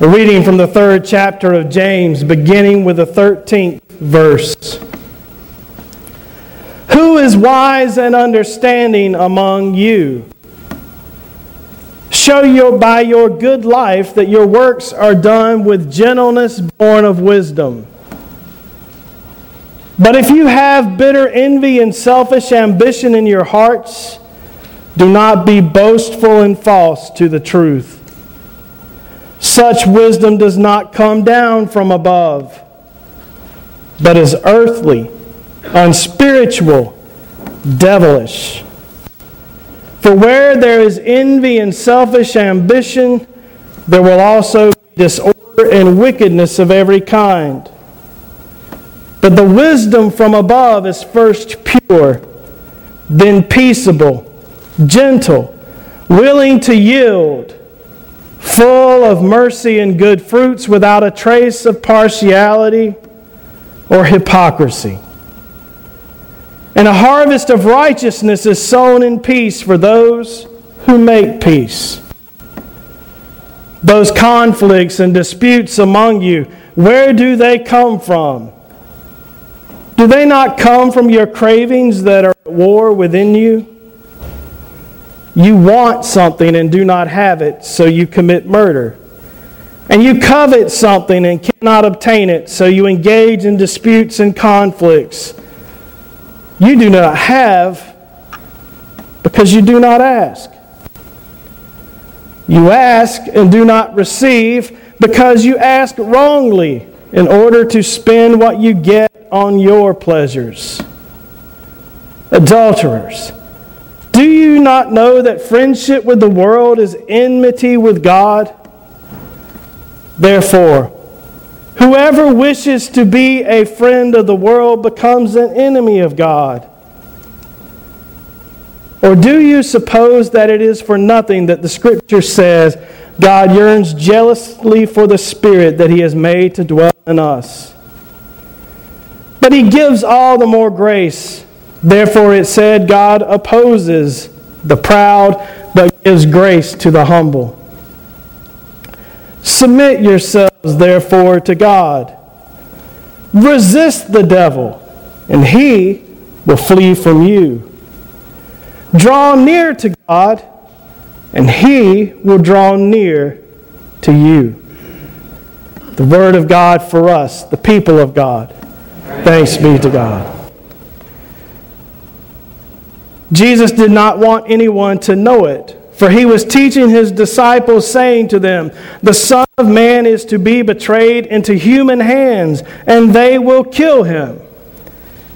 We're reading from the third chapter of James, beginning with the 13th verse. Who is wise and understanding among you? Show you by your good life that your works are done with gentleness born of wisdom. But if you have bitter envy and selfish ambition in your hearts, do not be boastful and false to the truth. Such wisdom does not come down from above, but is earthly, unspiritual, devilish. For where there is envy and selfish ambition, there will also be disorder and wickedness of every kind. But the wisdom from above is first pure, then peaceable, gentle, willing to yield, full of mercy and good fruits, without a trace of partiality or hypocrisy. And a harvest of righteousness is sown in peace for those who make peace. Those conflicts and disputes among you, where do they come from? Do they not come from your cravings that are at war within you? You want something and do not have it, so you commit murder. And you covet something and cannot obtain it, so you engage in disputes and conflicts. You do not have because you do not ask. You ask and do not receive because you ask wrongly in order to spend what you get on your pleasures. Adulterers, do you not know that friendship with the world is enmity with God? Therefore, Whoever wishes to be a friend of the world becomes an enemy of God. Or do you suppose that it is for nothing that the Scripture says God yearns jealously for the Spirit that He has made to dwell in us? But He gives all the more grace. Therefore, it said, God opposes the proud, but gives grace to the humble. Submit yourselves, therefore, to God. Resist the devil, and he will flee from you. Draw near to God, and he will draw near to you. The word of God for us, the people of God. Thanks be to God. Jesus did not want anyone to know it for he was teaching his disciples, saying to them, The Son of Man is to be betrayed into human hands, and they will kill him.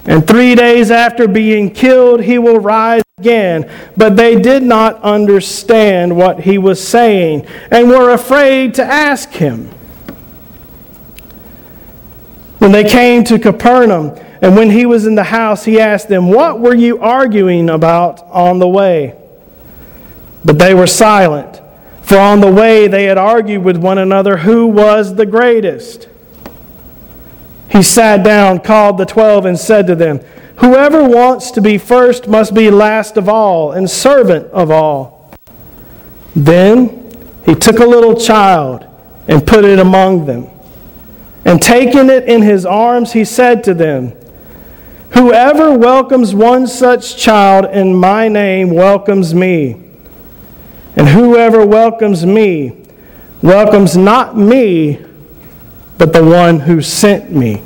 And three days after being killed, he will rise again. But they did not understand what he was saying, and were afraid to ask him. When they came to Capernaum, and when he was in the house, he asked them, What were you arguing about on the way? But they were silent, for on the way they had argued with one another who was the greatest. He sat down, called the twelve, and said to them, Whoever wants to be first must be last of all and servant of all. Then he took a little child and put it among them. And taking it in his arms, he said to them, Whoever welcomes one such child in my name welcomes me. And whoever welcomes me welcomes not me, but the one who sent me.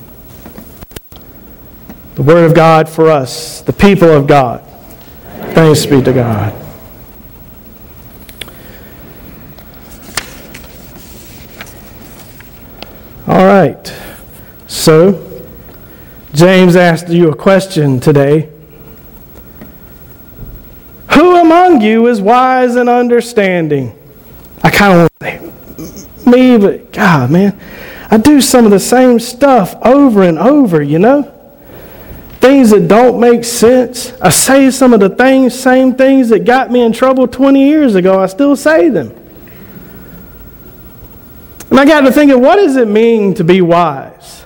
The Word of God for us, the people of God. Thanks be to God. All right. So, James asked you a question today Who among you is wise and understanding. I kind of want to say me, but God, man, I do some of the same stuff over and over, you know? Things that don't make sense. I say some of the things, same things that got me in trouble 20 years ago. I still say them. And I got to thinking, what does it mean to be wise?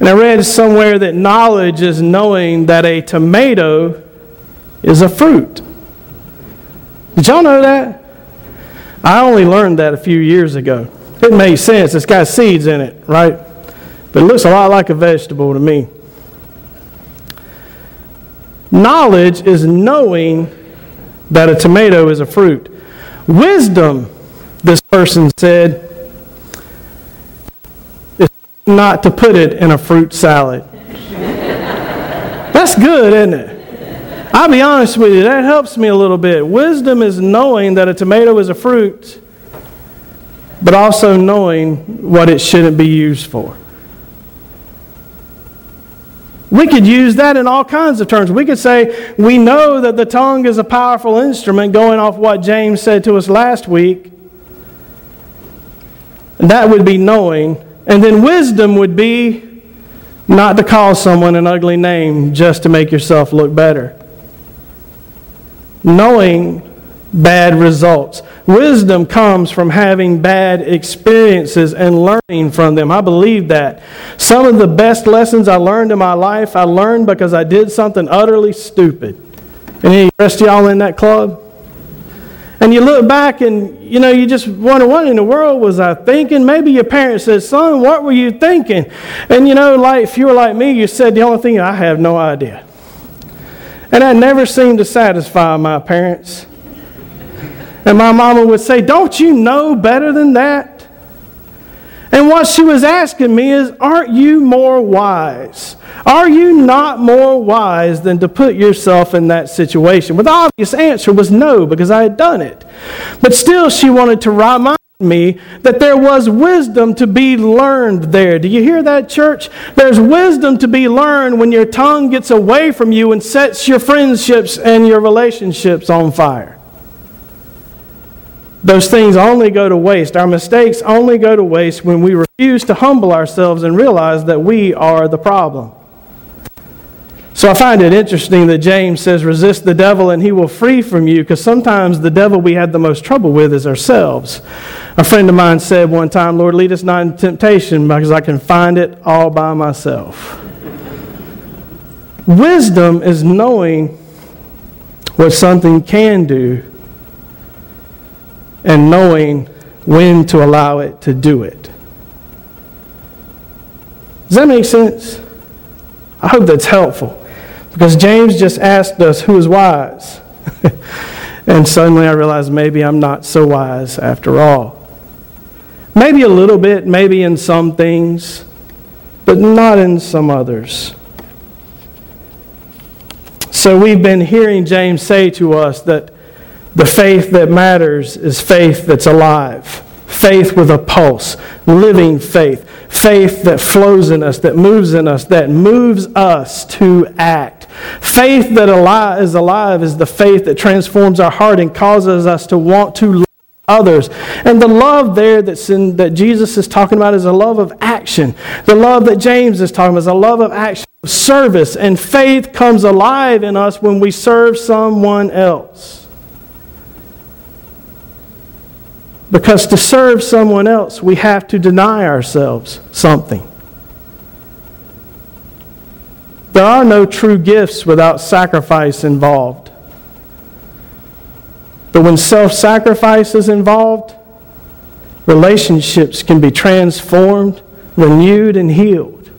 And I read somewhere that knowledge is knowing that a tomato is a fruit. Did y'all know that? I only learned that a few years ago. It made sense. It's got seeds in it, right? But it looks a lot like a vegetable to me. Knowledge is knowing that a tomato is a fruit. Wisdom, this person said, not to put it in a fruit salad. That's good, isn't it? I'll be honest with you, that helps me a little bit. Wisdom is knowing that a tomato is a fruit, but also knowing what it shouldn't be used for. We could use that in all kinds of terms. We could say, we know that the tongue is a powerful instrument, going off what James said to us last week. That would be knowing. And then wisdom would be not to call someone an ugly name just to make yourself look better. Knowing bad results. Wisdom comes from having bad experiences and learning from them. I believe that. Some of the best lessons I learned in my life, I learned because I did something utterly stupid. Any rest of y'all in that club? And you look back and, you know, you just wonder, what in the world was I thinking? Maybe your parents said, son, what were you thinking? And, you know, like, if you were like me, you said the only thing, I have no idea. And that never seemed to satisfy my parents. And my mama would say, Don't you know better than that? And what she was asking me is, Aren't you more wise? Are you not more wise than to put yourself in that situation? Well, the obvious answer was no, because I had done it. But still, she wanted to remind me that there was wisdom to be learned there. Do you hear that, church? There's wisdom to be learned when your tongue gets away from you and sets your friendships and your relationships on fire. Those things only go to waste. Our mistakes only go to waste when we refuse to humble ourselves and realize that we are the problem. So I find it interesting that James says, resist the devil and he will free from you, because sometimes the devil we have the most trouble with is ourselves. A friend of mine said one time, Lord, lead us not in temptation because I can find it all by myself. Wisdom is knowing what something can do and knowing when to allow it to do it. Does that make sense? I hope that's helpful. Because James just asked us who is wise. and suddenly I realized maybe I'm not so wise after all. Maybe a little bit, maybe in some things, but not in some others. So we've been hearing James say to us that the faith that matters is faith that's alive, faith with a pulse, living faith, faith that flows in us, that moves in us, that moves us to act. Faith that is alive is the faith that transforms our heart and causes us to want to love others. And the love there that's in, that Jesus is talking about is a love of action. The love that James is talking about is a love of action, service. And faith comes alive in us when we serve someone else. Because to serve someone else, we have to deny ourselves something. There are no true gifts without sacrifice involved. But when self sacrifice is involved, relationships can be transformed, renewed, and healed.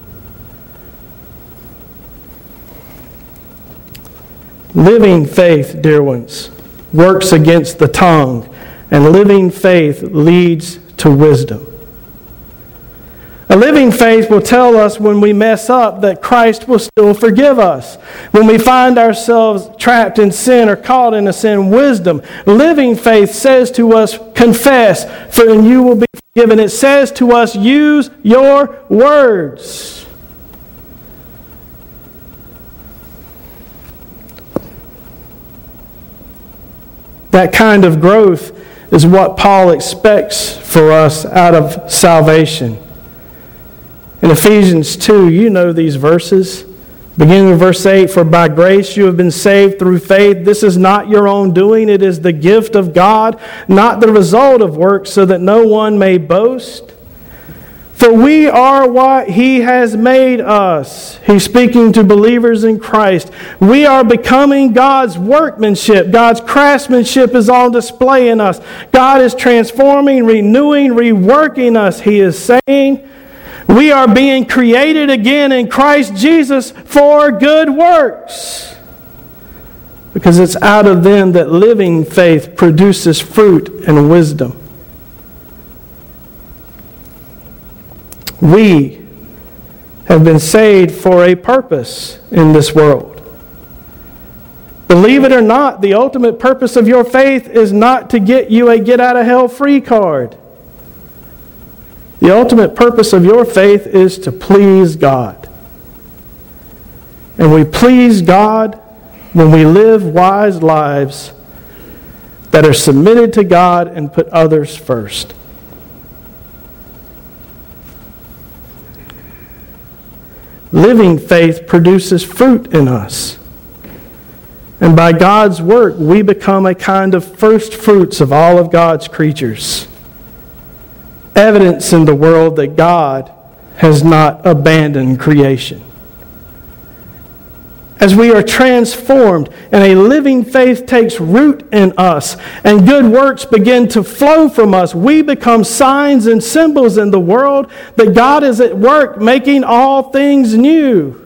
Living faith, dear ones, works against the tongue and living faith leads to wisdom. A living faith will tell us when we mess up that Christ will still forgive us. When we find ourselves trapped in sin or caught in a sin, wisdom. Living faith says to us, confess, for you will be forgiven. It says to us, use your words. That kind of growth is what Paul expects for us out of salvation. In Ephesians 2, you know these verses. Beginning with verse 8 For by grace you have been saved through faith. This is not your own doing, it is the gift of God, not the result of works, so that no one may boast. For we are what He has made us. He's speaking to believers in Christ. We are becoming God's workmanship. God's craftsmanship is on display in us. God is transforming, renewing, reworking us. He is saying, we are being created again in Christ Jesus for good works. Because it's out of them that living faith produces fruit and wisdom. We have been saved for a purpose in this world. Believe it or not, the ultimate purpose of your faith is not to get you a get out of hell free card. The ultimate purpose of your faith is to please God. And we please God when we live wise lives that are submitted to God and put others first. Living faith produces fruit in us. And by God's work, we become a kind of first fruits of all of God's creatures. Evidence in the world that God has not abandoned creation as we are transformed and a living faith takes root in us and good works begin to flow from us, we become signs and symbols in the world that God is at work making all things new.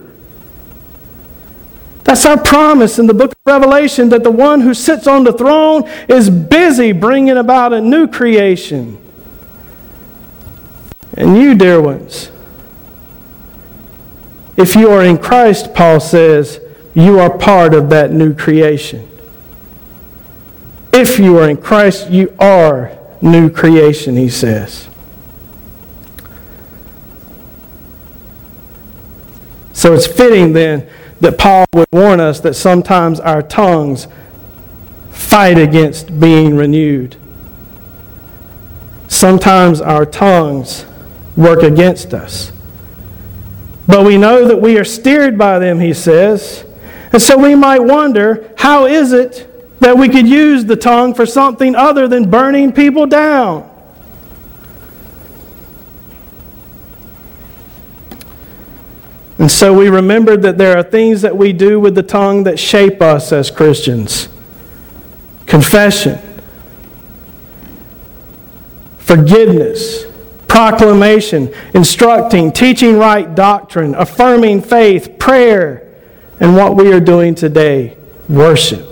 That's our promise in the book of Revelation that the one who sits on the throne is busy bringing about a new creation. And you, dear ones, if you are in Christ, Paul says, you are part of that new creation. If you are in Christ, you are new creation, he says. So it's fitting then that Paul would warn us that sometimes our tongues fight against being renewed. Sometimes our tongues work against us. But we know that we are steered by them, he says. And so we might wonder how is it that we could use the tongue for something other than burning people down? And so we remembered that there are things that we do with the tongue that shape us as Christians confession, forgiveness, proclamation, instructing, teaching right doctrine, affirming faith, prayer, and what we are doing today worship.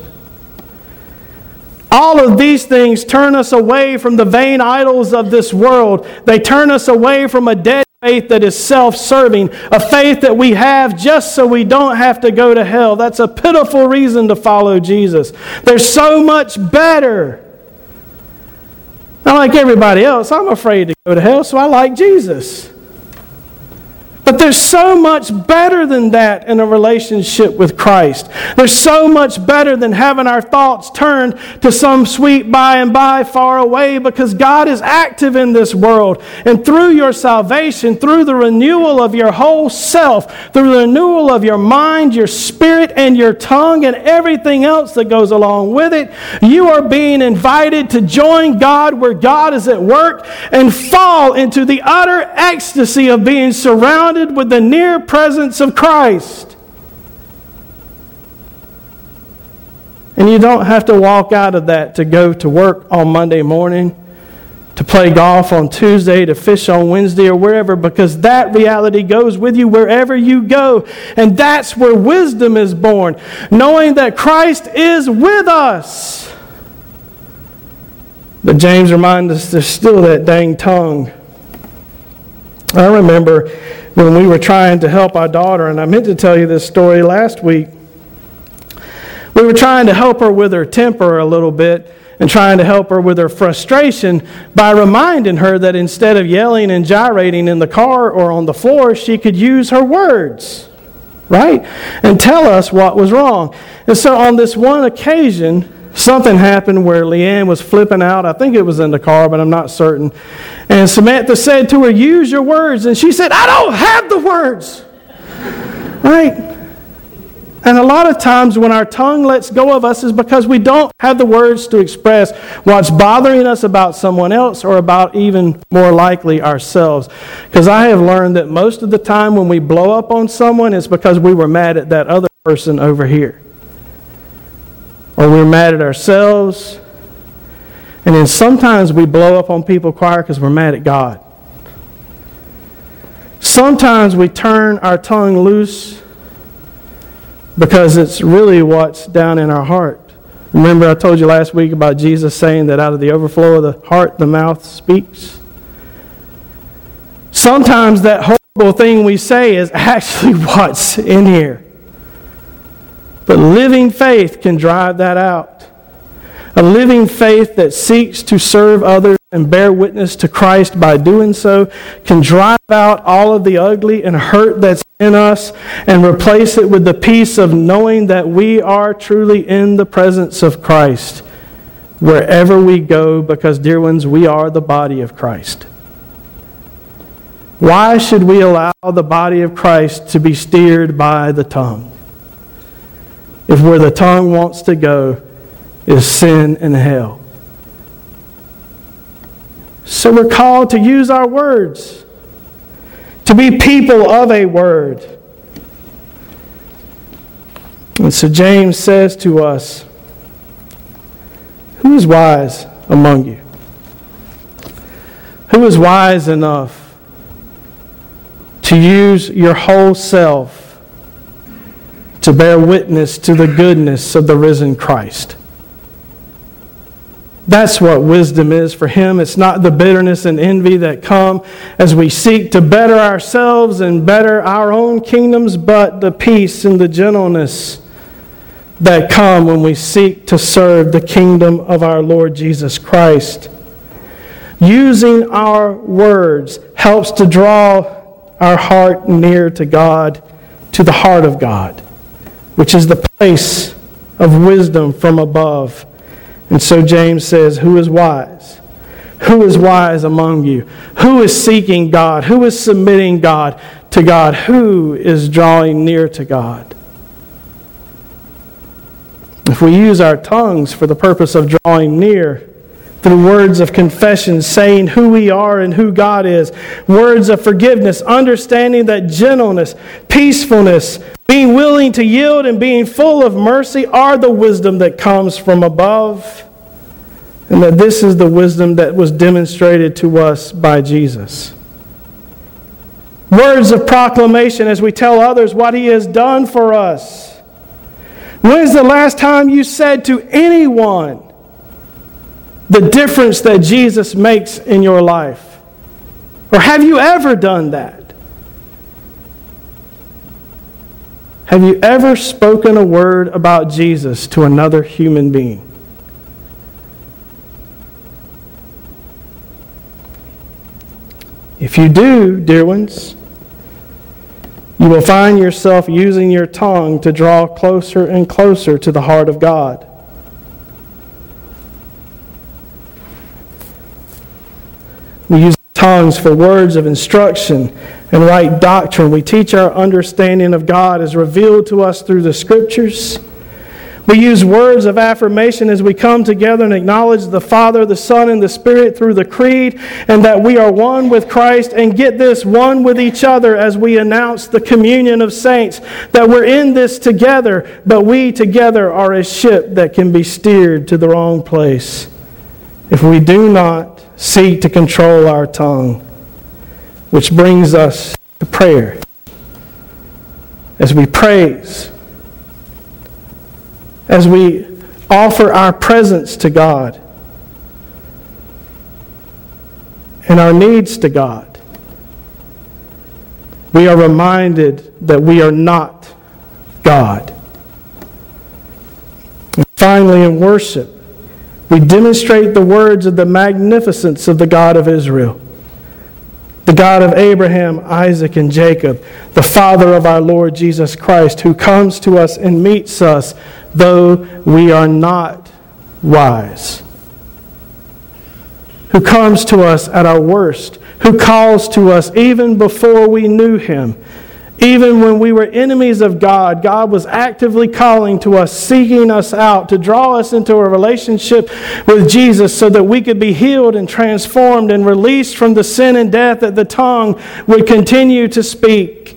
All of these things turn us away from the vain idols of this world. They turn us away from a dead faith that is self serving, a faith that we have just so we don't have to go to hell. That's a pitiful reason to follow Jesus. There's so much better not like everybody else, I'm afraid to go to hell, so I like Jesus. But there's so much better than that in a relationship with Christ. There's so much better than having our thoughts turned to some sweet by and by far away because God is active in this world. And through your salvation, through the renewal of your whole self, through the renewal of your mind, your spirit, and your tongue, and everything else that goes along with it, you are being invited to join God where God is at work and fall into the utter ecstasy of being surrounded surrounded with the near presence of Christ. And you don't have to walk out of that to go to work on Monday morning, to play golf on Tuesday, to fish on Wednesday, or wherever, because that reality goes with you wherever you go. And that's where wisdom is born, knowing that Christ is with us. But James reminds us there's still that dang tongue. I remember when we were trying to help our daughter, and I meant to tell you this story last week. We were trying to help her with her temper a little bit and trying to help her with her frustration by reminding her that instead of yelling and gyrating in the car or on the floor, she could use her words, right? And tell us what was wrong. And so on this one occasion, something happened where Leanne was flipping out. I think it was in the car, but I'm not certain. And Samantha said to her, Use your words. And she said, I don't have the words. Right? And a lot of times when our tongue lets go of us is because we don't have the words to express what's bothering us about someone else or about even more likely ourselves. Because I have learned that most of the time when we blow up on someone, it's because we were mad at that other person over here. Or we're mad at ourselves. And then sometimes we blow up on people choir because we're mad at God. Sometimes we turn our tongue loose because it's really what's down in our heart. Remember, I told you last week about Jesus saying that out of the overflow of the heart, the mouth speaks? Sometimes that horrible thing we say is actually what's in here. But living faith can drive that out. A living faith that seeks to serve others and bear witness to Christ by doing so can drive out all of the ugly and hurt that's in us and replace it with the peace of knowing that we are truly in the presence of Christ wherever we go because, dear ones, we are the body of Christ. Why should we allow the body of Christ to be steered by the tongue? If where the tongue wants to go is sin and hell. So we're called to use our words, to be people of a word. And so James says to us, Who is wise among you? Who is wise enough to use your whole self to bear witness to the goodness of the risen Christ? That's what wisdom is for him. It's not the bitterness and envy that come as we seek to better ourselves and better our own kingdoms, but the peace and the gentleness that come when we seek to serve the kingdom of our Lord Jesus Christ. Using our words helps to draw our heart near to God, to the heart of God, which is the place of wisdom from above. And so James says, Who is wise? Who is wise among you? Who is seeking God? Who is submitting God to God? Who is drawing near to God? If we use our tongues for the purpose of drawing near, through words of confession, saying who we are and who God is, words of forgiveness, understanding that gentleness, peacefulness, being willing to yield and being full of mercy are the wisdom that comes from above. And that this is the wisdom that was demonstrated to us by Jesus. Words of proclamation as we tell others what He has done for us. When's the last time you said to anyone the difference that Jesus makes in your life? Or have you ever done that? Have you ever spoken a word about Jesus to another human being? If you do, dear ones, you will find yourself using your tongue to draw closer and closer to the heart of God. We use tongues for words of instruction and right doctrine. We teach our understanding of God as revealed to us through the Scriptures. We use words of affirmation as we come together and acknowledge the Father, the Son, and the Spirit through the Creed, and that we are one with Christ, and get this, one with each other as we announce the communion of saints, that we're in this together, but we together are a ship that can be steered to the wrong place if we do not seek to control our tongue. Which brings us to prayer. As we praise, as we offer our presence to God and our needs to God, we are reminded that we are not God. And finally, in worship, we demonstrate the words of the magnificence of the God of Israel the God of Abraham, Isaac, and Jacob, the Father of our Lord Jesus Christ, who comes to us and meets us, though we are not wise, who comes to us at our worst, who calls to us even before we knew him, Even when we were enemies of God, God was actively calling to us, seeking us out to draw us into a relationship with Jesus so that we could be healed and transformed and released from the sin and death that the tongue would continue to speak.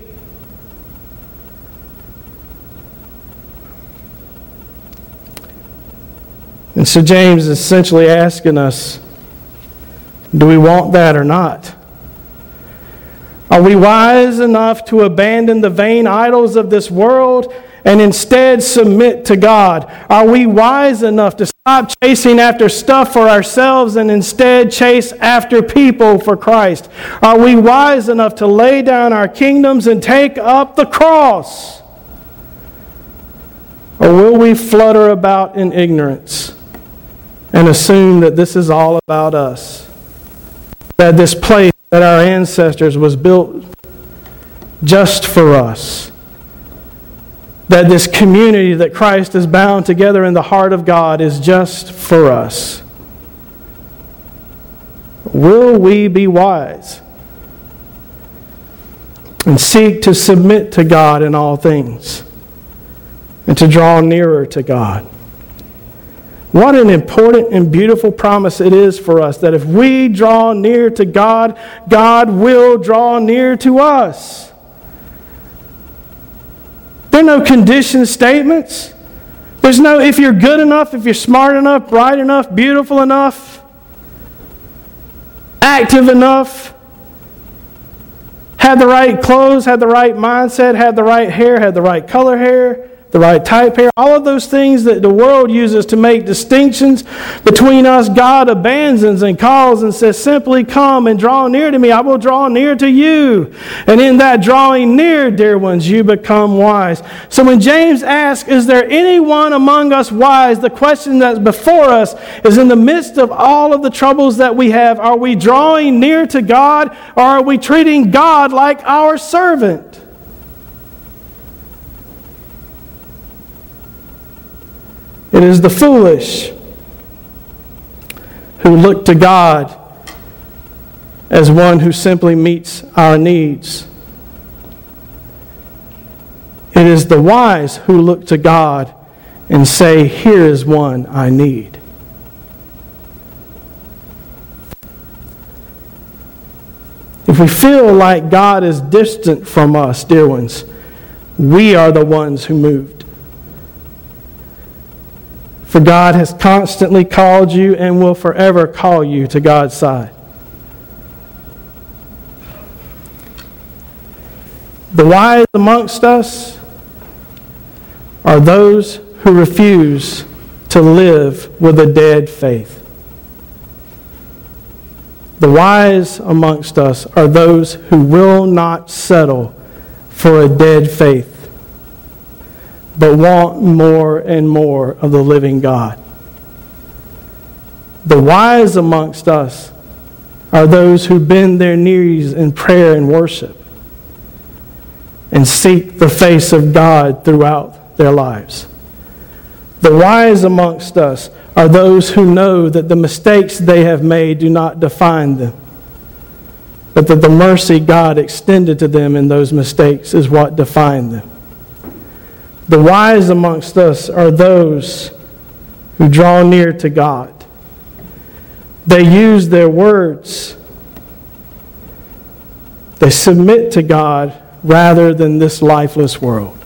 And so James is essentially asking us do we want that or not? Are we wise enough to abandon the vain idols of this world and instead submit to God? Are we wise enough to stop chasing after stuff for ourselves and instead chase after people for Christ? Are we wise enough to lay down our kingdoms and take up the cross? Or will we flutter about in ignorance and assume that this is all about us? That this place that our ancestors was built just for us. That this community that Christ has bound together in the heart of God is just for us. Will we be wise and seek to submit to God in all things and to draw nearer to God? What an important and beautiful promise it is for us that if we draw near to God, God will draw near to us. There are no condition statements. There's no if you're good enough, if you're smart enough, bright enough, beautiful enough, active enough, had the right clothes, had the right mindset, had the right hair, had the right color hair the right type hair, all of those things that the world uses to make distinctions between us, God abandons and calls and says, Simply come and draw near to me. I will draw near to you. And in that drawing near, dear ones, you become wise. So when James asks, Is there anyone among us wise? the question that's before us is in the midst of all of the troubles that we have, are we drawing near to God or are we treating God like our servant? It is the foolish who look to God as one who simply meets our needs. It is the wise who look to God and say, Here is one I need. If we feel like God is distant from us, dear ones, we are the ones who moved. For God has constantly called you and will forever call you to God's side. The wise amongst us are those who refuse to live with a dead faith. The wise amongst us are those who will not settle for a dead faith but want more and more of the living God. The wise amongst us are those who bend their knees in prayer and worship and seek the face of God throughout their lives. The wise amongst us are those who know that the mistakes they have made do not define them, but that the mercy God extended to them in those mistakes is what defined them. The wise amongst us are those who draw near to God. They use their words. They submit to God rather than this lifeless world.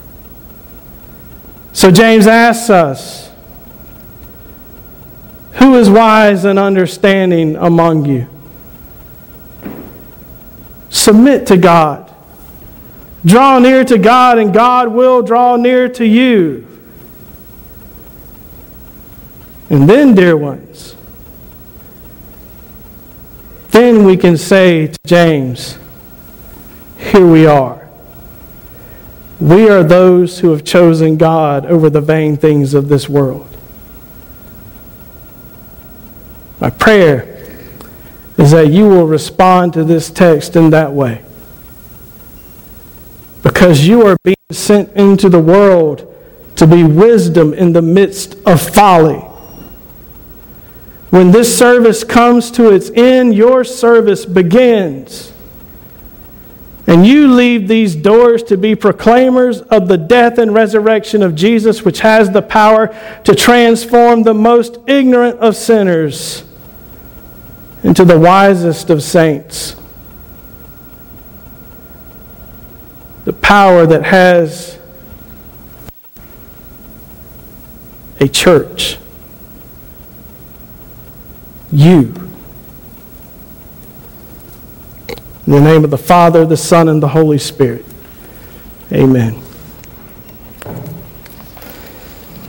So James asks us Who is wise and understanding among you? Submit to God. Draw near to God, and God will draw near to you. And then, dear ones, then we can say to James, Here we are. We are those who have chosen God over the vain things of this world. My prayer is that you will respond to this text in that way because you are being sent into the world to be wisdom in the midst of folly. When this service comes to its end, your service begins. And you leave these doors to be proclaimers of the death and resurrection of Jesus, which has the power to transform the most ignorant of sinners into the wisest of saints. The power that has a church. You. In the name of the Father, the Son, and the Holy Spirit. Amen.